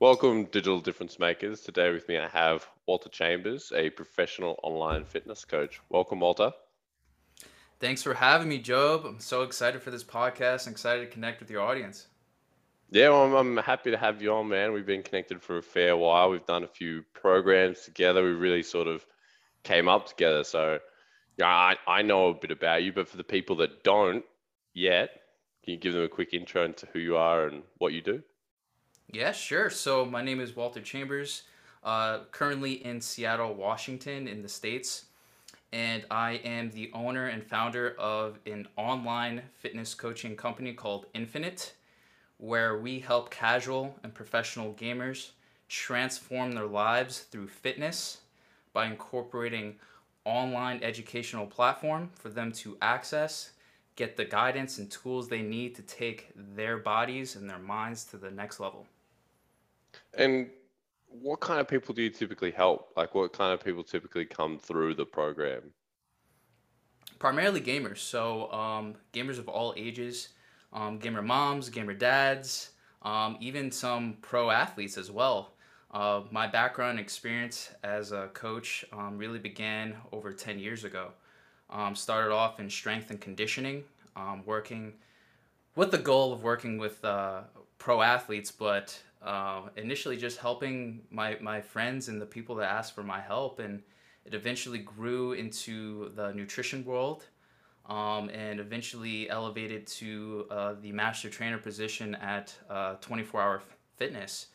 Welcome, digital difference makers. Today with me, I have Walter Chambers, a professional online fitness coach. Welcome, Walter. Thanks for having me, Job. I'm so excited for this podcast and excited to connect with your audience. Yeah, well, I'm, I'm happy to have you on, man. We've been connected for a fair while. We've done a few programs together. We really sort of came up together. So, yeah, I, I know a bit about you, but for the people that don't yet, can you give them a quick intro into who you are and what you do? Yeah, sure. So my name is Walter Chambers, uh, currently in Seattle, Washington, in the States. And I am the owner and founder of an online fitness coaching company called Infitnite, where we help casual and professional gamers transform their lives through fitness by incorporating online educational platform for them to access get the guidance and tools they need to take their bodies and their minds to the next level And what kind of people do you typically help? Like, what kind of people typically come through the program? primarily gamers so um, gamers of all ages um, gamer moms gamer dads um, even some pro athletes as well uh, my background experience as a coach um, really began over 10 years ago um, started off in strength and conditioning um, working with the goal of working with uh, pro athletes but uh, initially just helping my, my friends and the people that asked for my help and it eventually grew into the nutrition world um, and eventually elevated to uh, the master trainer position at uh, 24 Hour Fitness.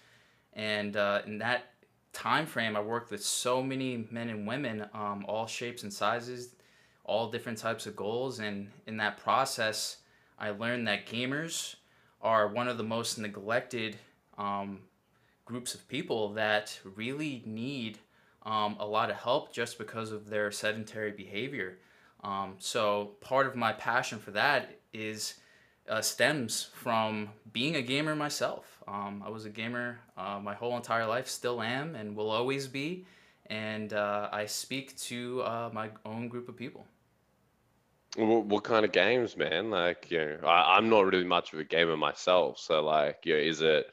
And uh, in that time frame, I worked with so many men and women, um, all shapes and sizes, all different types of goals. And in that process, I learned that gamers are one of the most neglected um, groups of people that really need um, a lot of help just because of their sedentary behavior. Um, so part of my passion for that is uh, stems from being a gamer myself. Um, I was a gamer uh, my whole entire life, still am, and will always be. And uh, I speak to uh, my own group of people. What, what kind of games, man? Like, you know, I, I'm not really much of a gamer myself. So, like, you know, is it,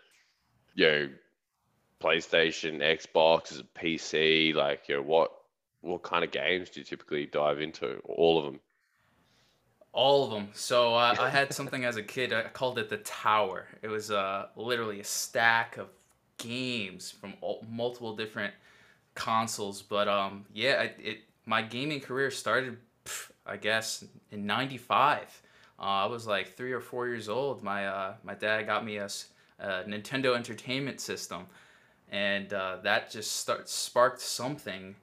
you know, PlayStation, Xbox, PC? Like, you know, what what kind of games do you typically dive into? All of them. All of them. So uh, I had something as a kid. I called it the Tower. It was uh, literally a stack of games from all, multiple different consoles. But um, yeah, it, it my gaming career started, pff, I guess, in '95. Uh, I was like three or four years old. My uh, my dad got me a, a Nintendo Entertainment System, and uh, that just start sparked something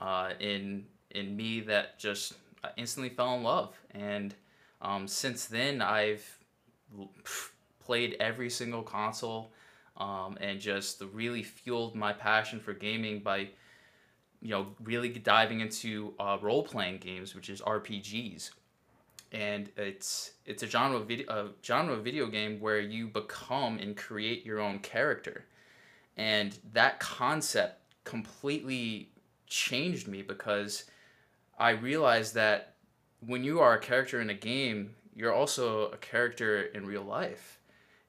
uh, in in me that just instantly fell in love. And um, since then, I've played every single console um, and just really fueled my passion for gaming by you know really diving into uh, role playing games, which is RPGs. And it's it's a genre of video a genre of video game where you become and create your own character, and that concept completely changed me because I realized that when you are a character in a game, you're also a character in real life.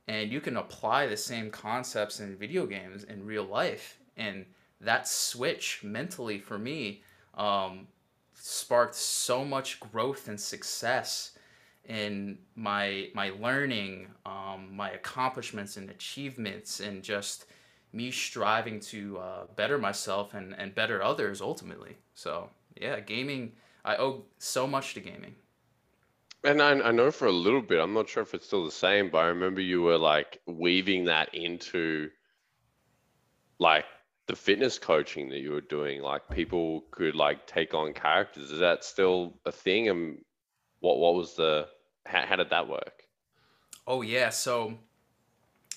And you can apply the same concepts in video games in real life. And that switch mentally for me um, sparked so much growth and success in my my learning, um, my accomplishments and achievements, and just me striving to uh, better myself and, and better others ultimately. So yeah, gaming. I owe so much to gaming. And I, I know for a little bit, I'm not sure if it's still the same, but I remember you were like weaving that into like the fitness coaching that you were doing. Like people could like take on characters. Is that still a thing? And what what was the how, how did that work? Oh yeah, so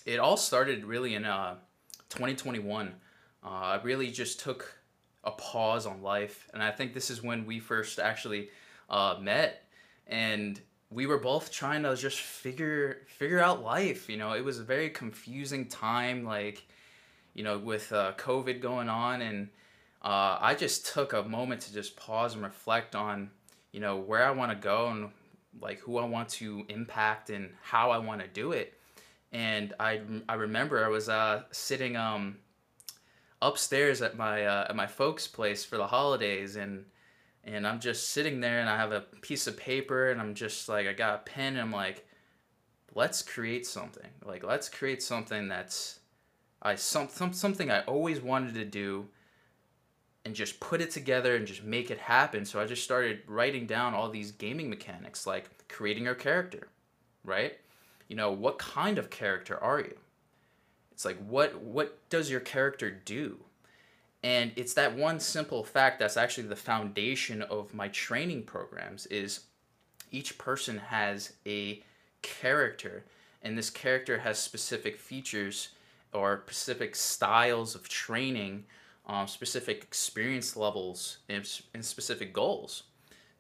it all started really in uh, 2021. Uh, I really just took a pause on life, and I think this is when we first actually uh, met, and we were both trying to just figure figure out life. You know, it was a very confusing time, like you know, with uh, COVID going on, and uh, I just took a moment to just pause and reflect on, you know, where I want to go and like who I want to impact and how I want to do it and I I remember I was uh, sitting um upstairs at my uh, at my folks' place for the holidays, and and I'm just sitting there, and I have a piece of paper, and I'm just like I got a pen, and I'm like, let's create something. Like let's create something that's I some, some something I always wanted to do and just put it together and just make it happen. So I just started writing down all these gaming mechanics like creating your character, right? You know, what kind of character are you? It's like what what does your character do? And it's that one simple fact that's actually the foundation of my training programs is each person has a character and this character has specific features or specific styles of training, um, specific experience levels, and, and specific goals.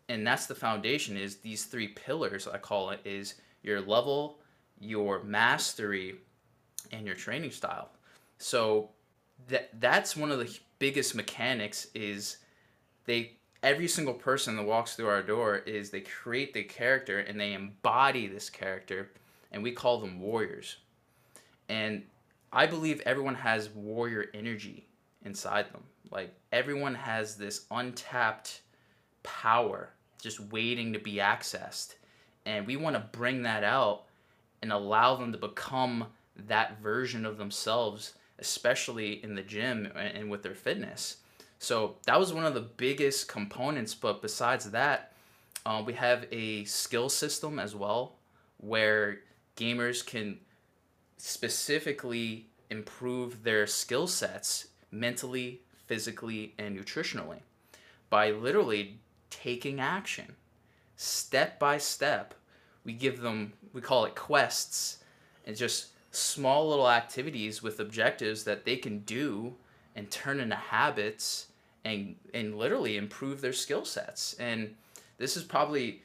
And that's the foundation is these three pillars, I call it, is your level, your mastery, and your training style. So that that's one of the biggest mechanics is they every single person that walks through our door is they create the character and they embody this character and we call them warriors. And I believe everyone has warrior energy inside them. Like everyone has this untapped power just waiting to be accessed. And we want to bring that out and allow them to become that version of themselves, especially in the gym and with their fitness. So that was one of the biggest components. But besides that, uh, we have a skill system as well where gamers can specifically improve their skill sets mentally, physically, and nutritionally by literally taking action step by step. We give them, we call it quests, and just small little activities with objectives that they can do and turn into habits and and literally improve their skill sets. And this is probably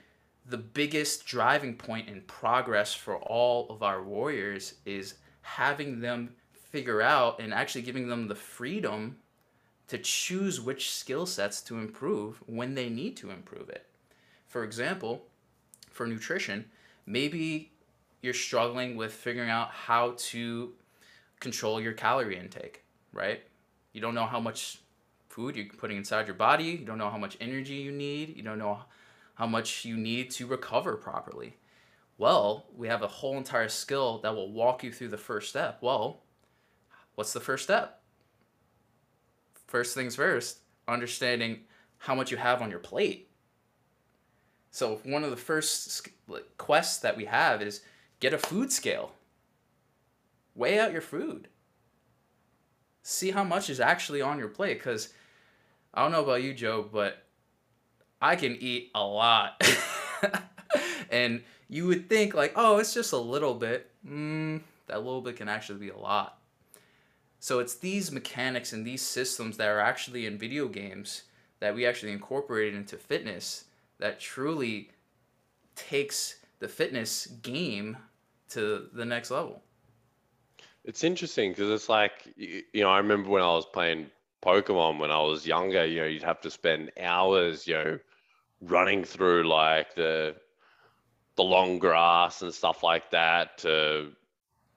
the biggest driving point in progress for all of our warriors is having them figure out and actually giving them the freedom to choose which skill sets to improve when they need to improve it. For example, for nutrition, maybe you're struggling with figuring out how to control your calorie intake, right? You don't know how much food you're putting inside your body, you don't know how much energy you need, you don't know how much you need to recover properly. Well, we have a whole entire skill that will walk you through the first step. Well, what's the first step? First things first, understanding how much you have on your plate. So, one of the first quests that we have is get a food scale. Weigh out your food. See how much is actually on your plate because I don't know about you, Joe, but I can eat a lot. and you would think like, oh, it's just a little bit. Mm, that little bit can actually be a lot. So it's these mechanics and these systems that are actually in video games that we actually incorporated into fitness that truly takes the fitness game to the next level. It's interesting because it's like you know I remember when I was playing Pokemon when I was younger. You know you'd have to spend hours you know running through like the the long grass and stuff like that to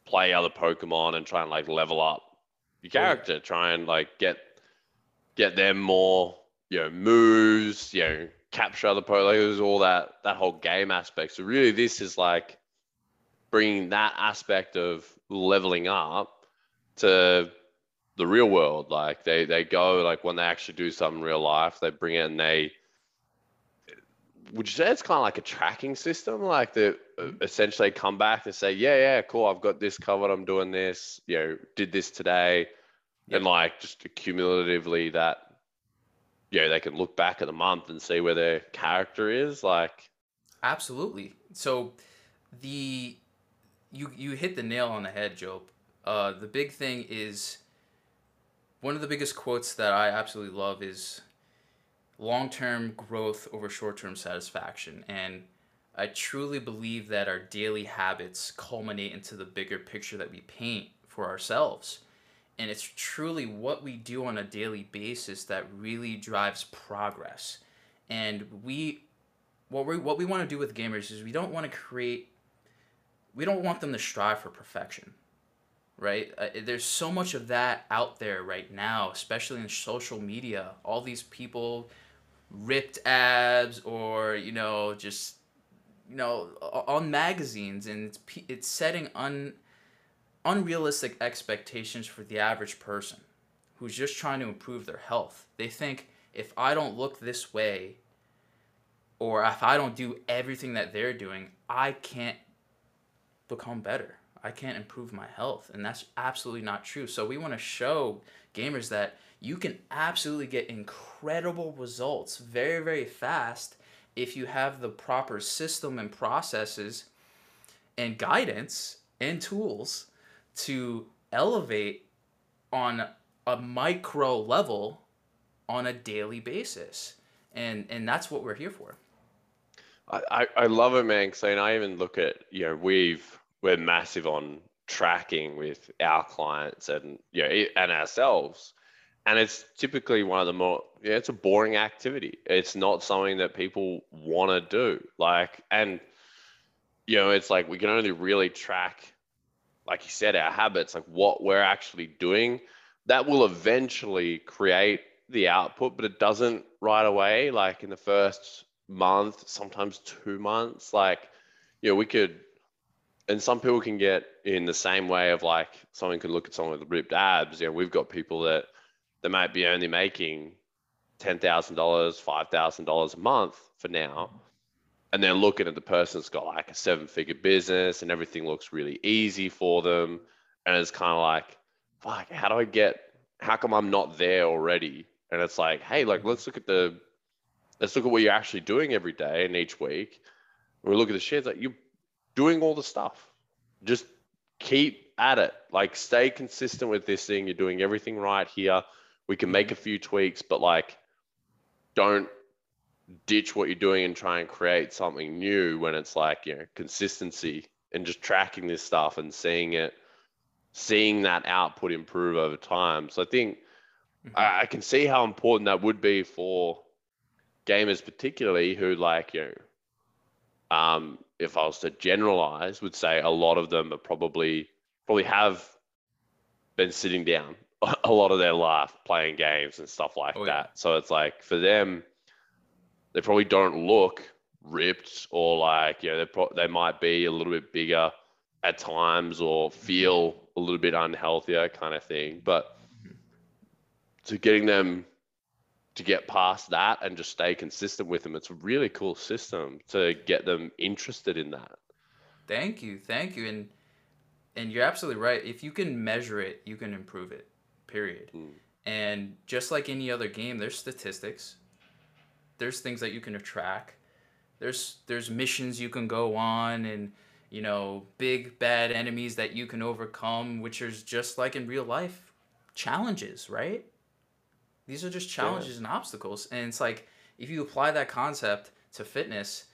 play other Pokemon and try and like level up your character, try and like get get them more, you know, moves, you know, capture other Pokemon, There's all that that whole game aspect. So really, this is like bringing that aspect of leveling up to the real world. Like they they go like when they actually do something in real life, they bring it and they would you say it's kind of like a tracking system? Like they uh, essentially come back and say, yeah, yeah, cool, I've got this covered, I'm doing this, you know, did this today. Yep. And like just cumulatively that, yeah, you know, they can look back at the month and see where their character is. Like, absolutely. So the, you, you hit the nail on the head, Joe. Uh, the big thing is one of the biggest quotes that I absolutely love is long term growth over short term satisfaction. And I truly believe that our daily habits culminate into the bigger picture that we paint for ourselves. And it's truly what we do on a daily basis that really drives progress. And we what we what we want to do with gamers is we don't want to create we don't want them to strive for perfection right? Uh, there's so much of that out there right now especially in social media. All these people ripped abs or you know just you know on magazines and it's it's setting un unrealistic expectations for the average person who's just trying to improve their health. They think if i don't look this way or if i don't do everything that they're doing i can't become better i can't improve my health and that's absolutely not true so we want to show gamers that you can absolutely get incredible results very, very fast if you have the proper system and processes and guidance and tools to elevate on a micro level on a daily basis. And and that's what we're here for. I, I love it, man. Because I even look at you know we've we're massive on tracking with our clients and you know and ourselves. And it's typically one of the more yeah it's a boring activity. It's not something that people want to do. Like and you know it's like we can only really track like you said our habits like what we're actually doing. That will eventually create the output but it doesn't right away. Like in the first month sometimes two months like you know we could and some people can get in the same way of like someone could look at someone with ripped abs you know we've got people that they might be only making $10,000, $5,000 a month for now. And then looking at the person that's got like a seven figure business and everything looks really easy for them. And it's kind of like, fuck, how do I get, how come I'm not there already? And it's like, hey, like, let's look at the, let's look at what you're actually doing every day and each week. we look at the shares, like, you're doing all the stuff. Just keep at it. Like, stay consistent with this thing. You're doing everything right here we can make a few tweaks, but like don't ditch what you're doing and try and create something new when it's like, you know, consistency and just tracking this stuff and seeing it, seeing that output improve over time. So I think mm-hmm. I, I can see how important that would be for gamers, particularly who like, you know, um, if I was to generalize, would say a lot of them are probably probably have been sitting down a lot of their life playing games and stuff like oh, that. Yeah. So it's like for them, they probably don't look ripped or like you know they pro- they might be a little bit bigger at times or mm-hmm. feel a little bit unhealthier kind of thing. But mm-hmm. to getting them to get past that and just stay consistent with them, it's a really cool system to get them interested in that. Thank you, thank you, and and you're absolutely right. If you can measure it, you can improve it period. Mm. And just like any other game, there's statistics. There's things that you can track. There's there's missions you can go on and you know big bad enemies that you can overcome, which is just like in real life challenges, right? These are just challenges yeah. and obstacles, and it's like if you apply that concept to fitness,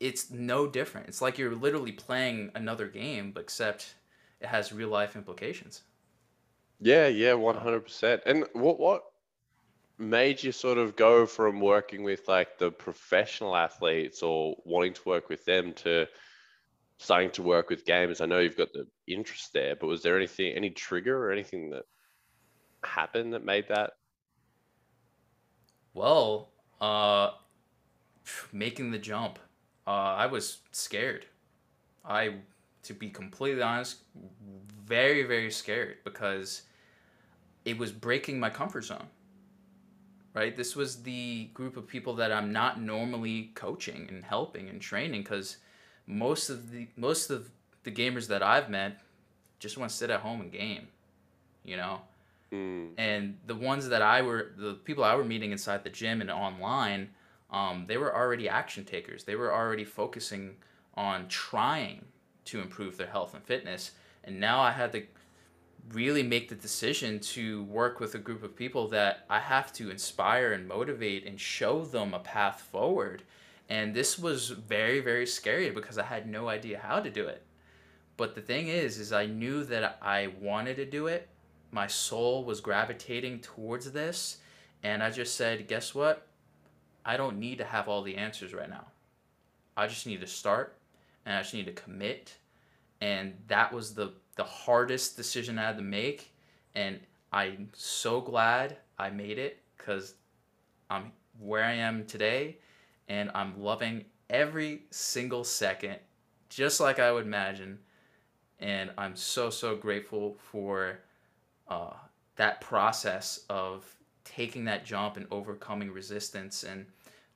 it's no different. It's like you're literally playing another game, but except it has real life implications. Yeah, yeah, one hundred percent. And what what made you sort of go from working with like the professional athletes or wanting to work with them to starting to work with gamers? I know you've got the interest there, but was there anything, any trigger or anything that happened that made that? Well, uh, making the jump, uh, I was scared. I, to be completely honest, very very scared because it was breaking my comfort zone. Right? This was the group of people that I'm not normally coaching and helping and training because most of the most of the gamers that I've met just want to sit at home and game, you know. Mm. And the ones that I were the people I were meeting inside the gym and online, um, they were already action takers. They were already focusing on trying to improve their health and fitness. And now I had to really make the decision to work with a group of people that I have to inspire and motivate and show them a path forward. And this was very, very scary because I had no idea how to do it. But the thing is, is I knew that I wanted to do it. My soul was gravitating towards this. And I just said, guess what? I don't need to have all the answers right now. I just need to start and I just need to commit and that was the the hardest decision I had to make, and I'm so glad I made it because I'm where I am today, and I'm loving every single second, just like I would imagine, and I'm so so grateful for uh, that process of taking that jump and overcoming resistance and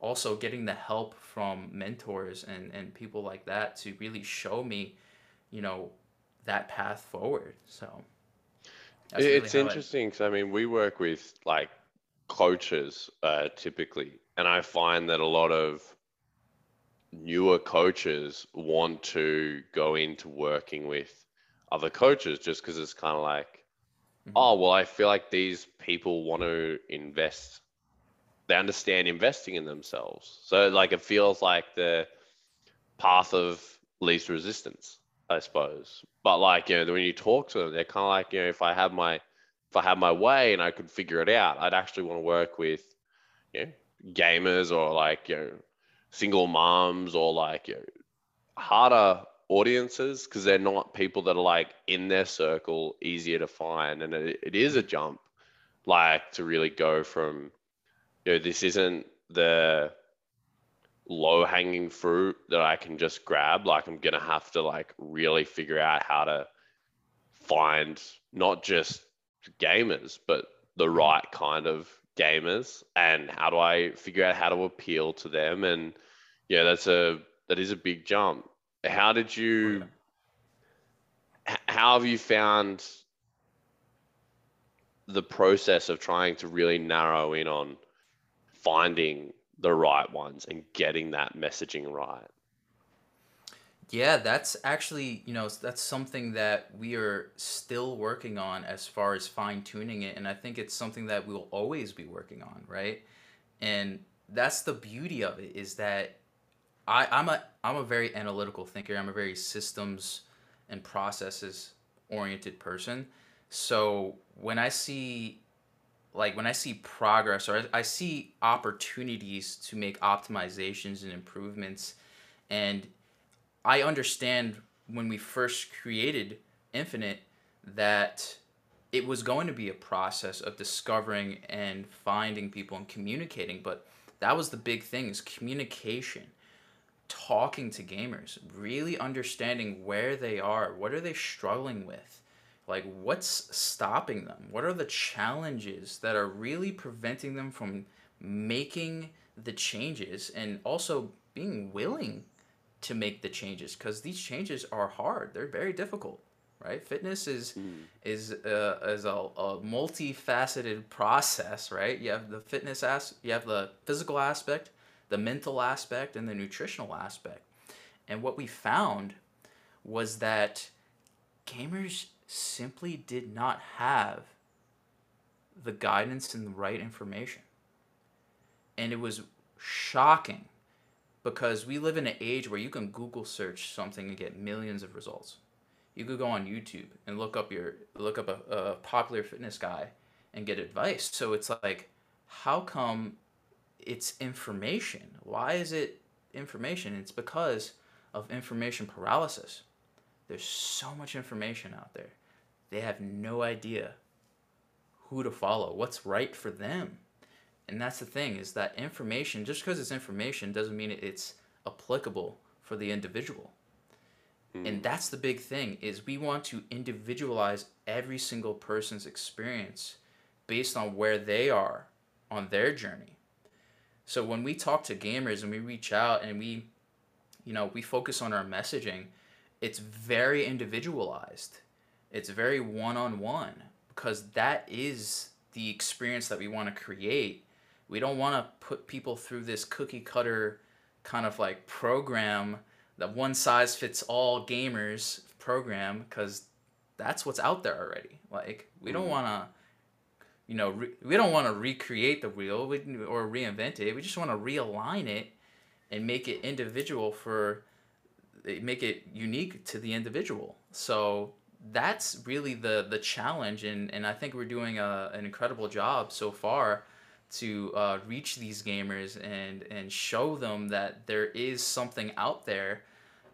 also getting the help from mentors and, and people like that to really show me, you know, that path forward. So really it's interesting because I mean, we work with like coaches uh, typically, and I find that a lot of newer coaches want to go into working with other coaches just because it's kind of like, mm-hmm. oh, well, I feel like these people want to invest they understand investing in themselves. So like it feels like the path of least resistance, I suppose. But like you know, when you talk to them, they're kind of like you know, if I have my if I had my way and I could figure it out, I'd actually want to work with you know gamers or like you know single moms or like you know harder audiences because they're not people that are like in their circle easier to find and it, it is a jump like to really go from you know, this isn't the low hanging fruit that I can just grab. Like I'm gonna have to like really figure out how to find not just gamers, but the mm. right kind of gamers and how do I figure out how to appeal to them and yeah that's a that is a big jump. How did you how have you found the process of trying to really narrow in on finding the right ones and getting that messaging right. Yeah, that's actually, you know, that's something that we are still working on as far as fine tuning it. And I think it's something that we'll always be working on, right? And that's the beauty of it is that I, I'm a I'm a very analytical thinker. I'm a very systems and processes oriented person. So when I see like when I see progress or I see opportunities to make optimizations and improvements, and I understand when we first created Infitnite that it was going to be a process of discovering and finding people and communicating, but that was the big thing is communication talking to gamers really understanding where they are what are they struggling with? Like what's stopping them? What are the challenges that are really preventing them from making the changes and also being willing to make the changes? Because these changes are hard. They're very difficult right? Fitness is mm. is uh, is a, a multifaceted process right? You have the fitness as you have the physical aspect the mental aspect and the nutritional aspect and what we found was that gamers simply did not have the guidance and the right information. And it was shocking because we live in an age where you can Google search something and get millions of results. You could go on YouTube and look up your look up a, a popular fitness guy and get advice. So it's like, how come it's information? Why is it information? It's because of information paralysis. There's so much information out there they have no idea who to follow, what's right for them. And that's the thing is that information, just because it's information, doesn't mean it's applicable for the individual. Mm. And that's the big thing is we want to individualize every single person's experience based on where they are on their journey. So when we talk to gamers and we reach out and we you know, we focus on our messaging, it's very individualized it's very one on one because that is the experience that we want to create. We don't want to put people through this cookie cutter kind of like program, that one size fits all gamers program, because that's what's out there already. Like, we don't mm. want to you know, re- we don't want to recreate the wheel or reinvent it. We just want to realign it and make it individual for, make it unique to the individual. So that's really the the challenge and and I think we're doing a, an incredible job so far to uh, reach these gamers and and show them that there is something out there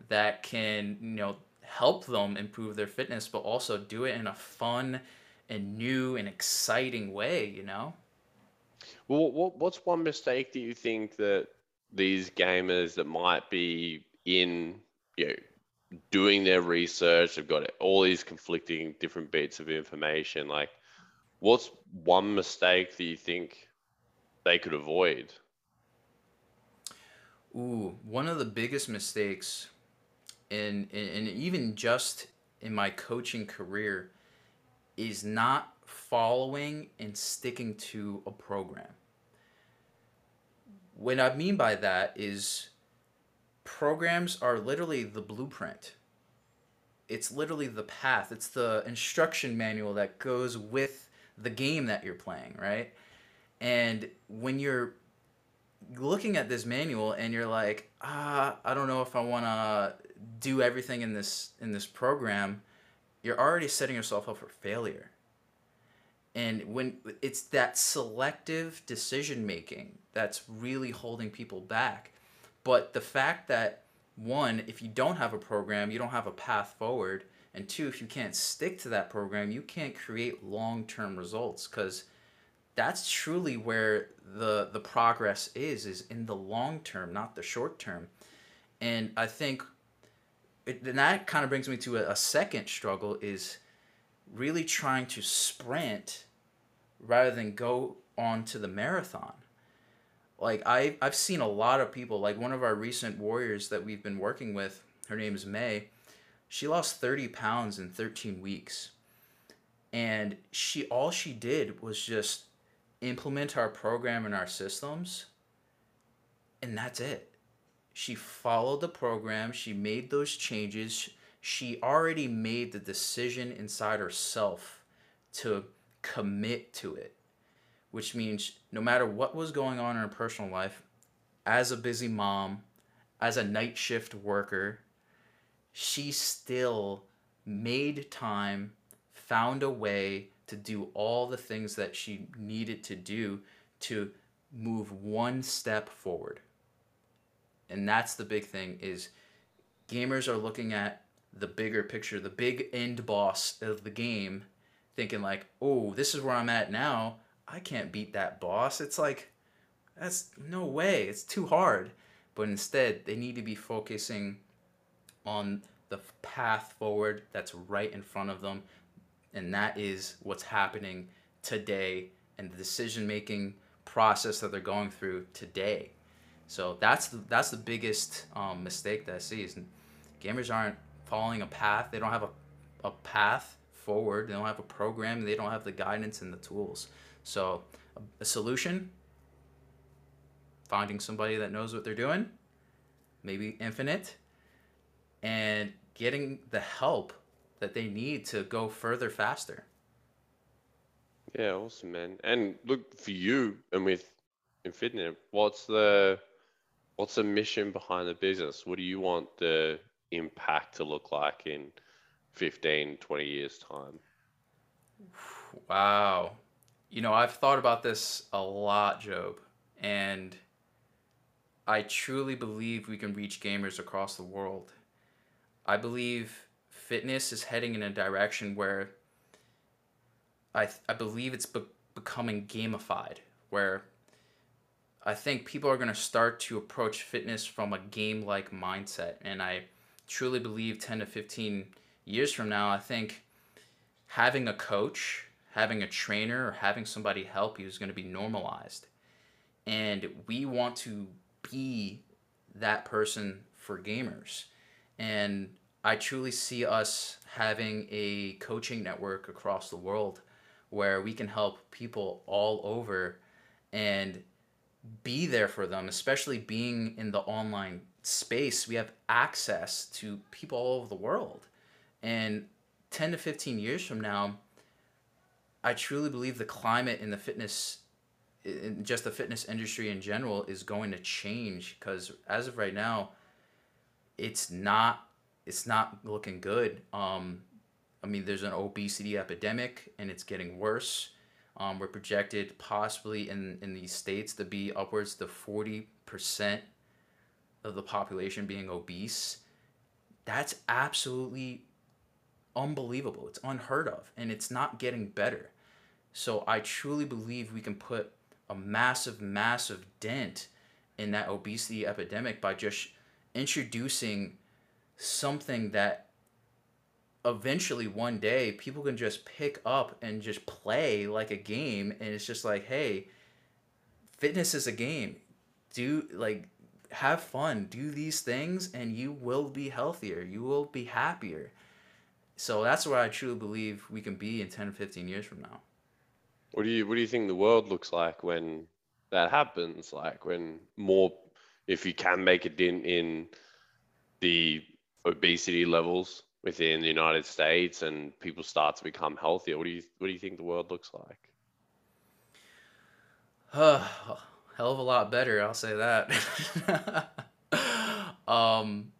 that can you know help them improve their fitness, but also do it in a fun and new and exciting way, you know? Well, what, what's one mistake that you think that these gamers that might be in, you know, doing their research, they've got all these conflicting different bits of information. Like, what's one mistake that you think they could avoid? Ooh, one of the biggest mistakes, in, in even just in my coaching career, is not following and sticking to a program. What I mean by that is programs are literally the blueprint. It's literally the path. It's the instruction manual that goes with the game that you're playing, right? And when you're looking at this manual and you're like, ah, I don't know if I want to do everything in this in this program, you're already setting yourself up for failure. And when it's that selective decision making that's really holding people back. But the fact that one, if you don't have a program, you don't have a path forward, and two, if you can't stick to that program, you can't create long-term results because that's truly where the the progress is is in the long term, not the short term. And I think it, and that kind of brings me to a, a second struggle is really trying to sprint rather than go on to the marathon. Like I I've seen a lot of people like one of our recent warriors that we've been working with, her name is May. She lost 30 pounds in 13 weeks. And she all she did was just implement our program and our systems and that's it. She followed the program, she made those changes. She already made the decision inside herself to commit to it, which means no matter what was going on in her personal life, as a busy mom, as a night shift worker, she still made time, found a way to do all the things that she needed to do to move one step forward and that's the big thing is gamers are looking at the bigger picture, the big end boss of the game, thinking like, "Oh, this is where I'm at now. I can't beat that boss." It's like that's no way. It's too hard. But instead, they need to be focusing on the path forward that's right in front of them, and that is what's happening today and the decision making process that they're going through today. So that's the, that's the biggest um, mistake that I see is gamers aren't following a path. They don't have a, a path forward. They don't have a program. They don't have the guidance and the tools. So a, a solution, finding somebody that knows what they're doing, maybe infitnite, and getting the help that they need to go further faster. Yeah, awesome, man. And look for you and with Infitnite, what's the what's the mission behind the business? What do you want the impact to look like in 15, 20 years' time? Wow. You know, I've thought about this a lot, Job, and I truly believe we can reach gamers across the world. I believe fitness is heading in a direction where I, I believe it's be- becoming gamified, where I think people are going to start to approach fitness from a game like mindset. And I truly believe 10 to 15 years from now, I think having a coach, having a trainer, or having somebody help you is going to be normalized. And we want to be that person for gamers. And I truly see us having a coaching network across the world where we can help people all over and be there for them, especially being in the online space. We have access to people all over the world. And 10 to 15 years from now, I truly believe the climate in the fitness, in just the fitness industry in general, is going to change because as of right now, it's not it's not looking good. Um, I mean, there's an obesity epidemic and it's getting worse. Um, we're projected possibly in, in these states to be upwards to 40% of the population being obese. that's absolutely unbelievable. It's unheard of and it's not getting better. So I truly believe we can put a massive, massive dent in that obesity epidemic by just introducing something that eventually one day people can just pick up and just play like a game and it's just like hey fitness is a game. Do like have fun do these things and you will be healthier you will be happier. So that's where i truly believe we can be in 10 or 15 years from now. What do you what do you think the world looks like when that happens? Like when more if you can make a dent in the obesity levels within the United States and people start to become healthier, what do you what do you think the world looks like? Uh, hell of a lot better, I'll say that. um,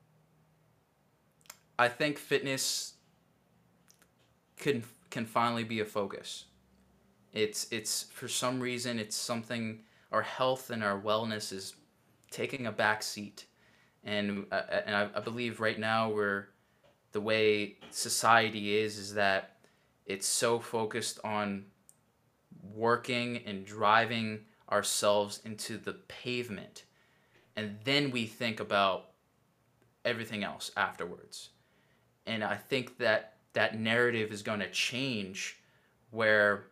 I think fitness can can finally be a focus. It's it's for some reason it's something our health and our wellness is taking a back seat, and uh, and I, I believe right now we're the way society is is that it's so focused on working and driving ourselves into the pavement. And then we think about everything else afterwards. And i think that that narrative is going to change where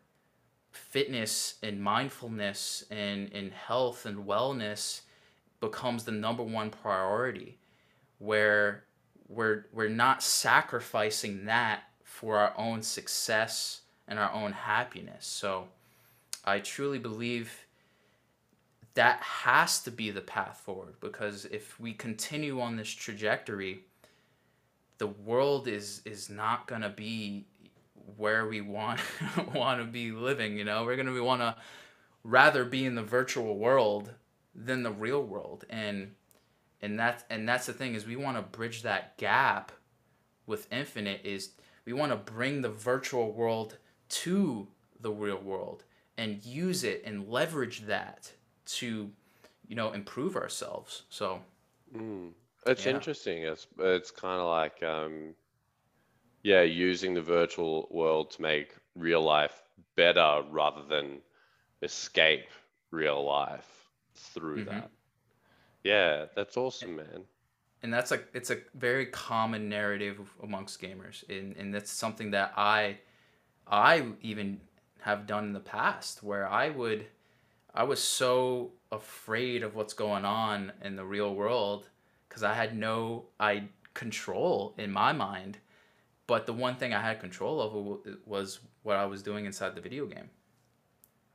fitness and mindfulness and, and health and wellness becomes the number one priority where we're we're not sacrificing that for our own success and our own happiness. So I truly believe that has to be the path forward because if we continue on this trajectory, the world is is not to be where we want want to be living, you know. We're to want to rather be in the virtual world than the real world and and that's and that's the thing is we want to bridge that gap with infitnite is we want to bring the virtual world to the real world and use it and leverage that to you know improve ourselves so mm. it's yeah. interesting it's it's kind of like um yeah using the virtual world to make real life better rather than escape real life through mm-hmm. that yeah, that's awesome, man. And that's like it's a very common narrative amongst gamers, and and that's something that I, I even have done in the past where I would, I was so afraid of what's going on in the real world because I had no I control in my mind, but the one thing I had control of was what I was doing inside the video game.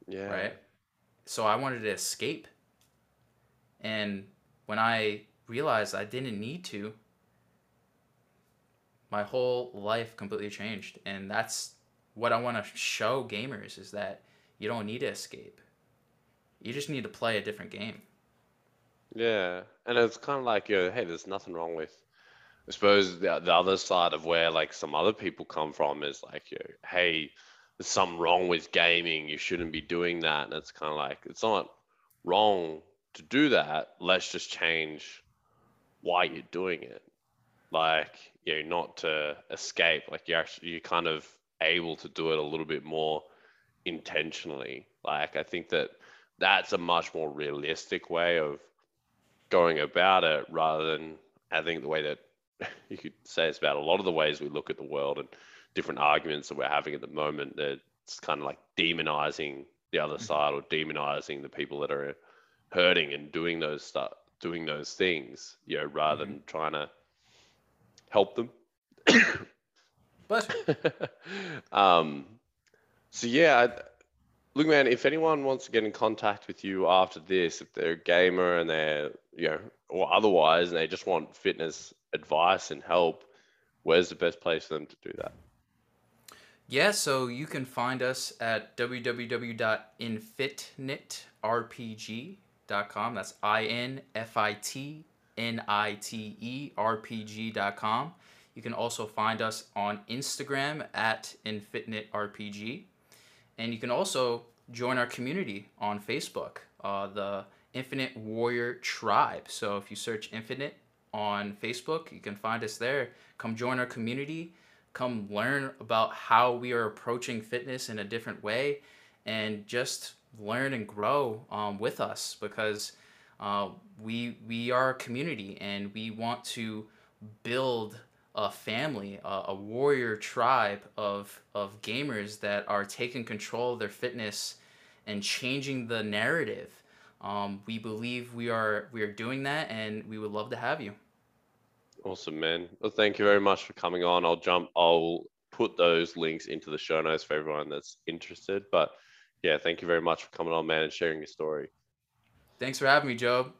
Yeah. Right. So I wanted to escape. And when I realized I didn't need to, my whole life completely changed. And that's what I want to show gamers is that you don't need to escape. You just need to play a different game. Yeah, and it's kind of like, know, hey, there's nothing wrong with. I suppose the the other side of where like some other people come from is like, you know, hey, there's something wrong with gaming. You shouldn't be doing that, and it's kind of like it's not wrong to do that, let's just change why you're doing it. Like, you know, not to escape. Like you're actually you're kind of able to do it a little bit more intentionally. Like I think that that's a much more realistic way of going about it rather than I think the way that you could say it's about a lot of the ways we look at the world and different arguments that we're having at the moment that it's kind of like demonizing the other mm-hmm. side or demonizing the people that are hurting and doing those stuff, doing those things, you know, rather mm-hmm. than trying to help them. but um, so yeah, I, look, man, if anyone wants to get in contact with you after this, if they're a gamer and they're, you know, or otherwise, and they just want fitness advice and help, where's the best place for them to do that? Yeah, so you can find us at www.infitniterpg.com infitniterpg.com. That's I N F I T N I T E R P G.com. You can also find us on Instagram at InfitniteRPG. And you can also join our community on Facebook, uh, the Infitnite Warrior Tribe. So if you search Infitnite on Facebook. You can find us there. Come join our community. Come learn about how we are approaching fitness in a different way and just learn and grow um, with us because uh, we, we are a community and we want to build a family, a, a warrior tribe of, of gamers that are taking control of their fitness and changing the narrative. Um, we believe we are we are doing that, and we would love to have you. Awesome, man. Well, thank you very much for coming on. I'll jump. I'll put those links into the show notes for everyone that's interested. But yeah, thank you very much for coming on, man, and sharing your story. Thanks for having me, Joe.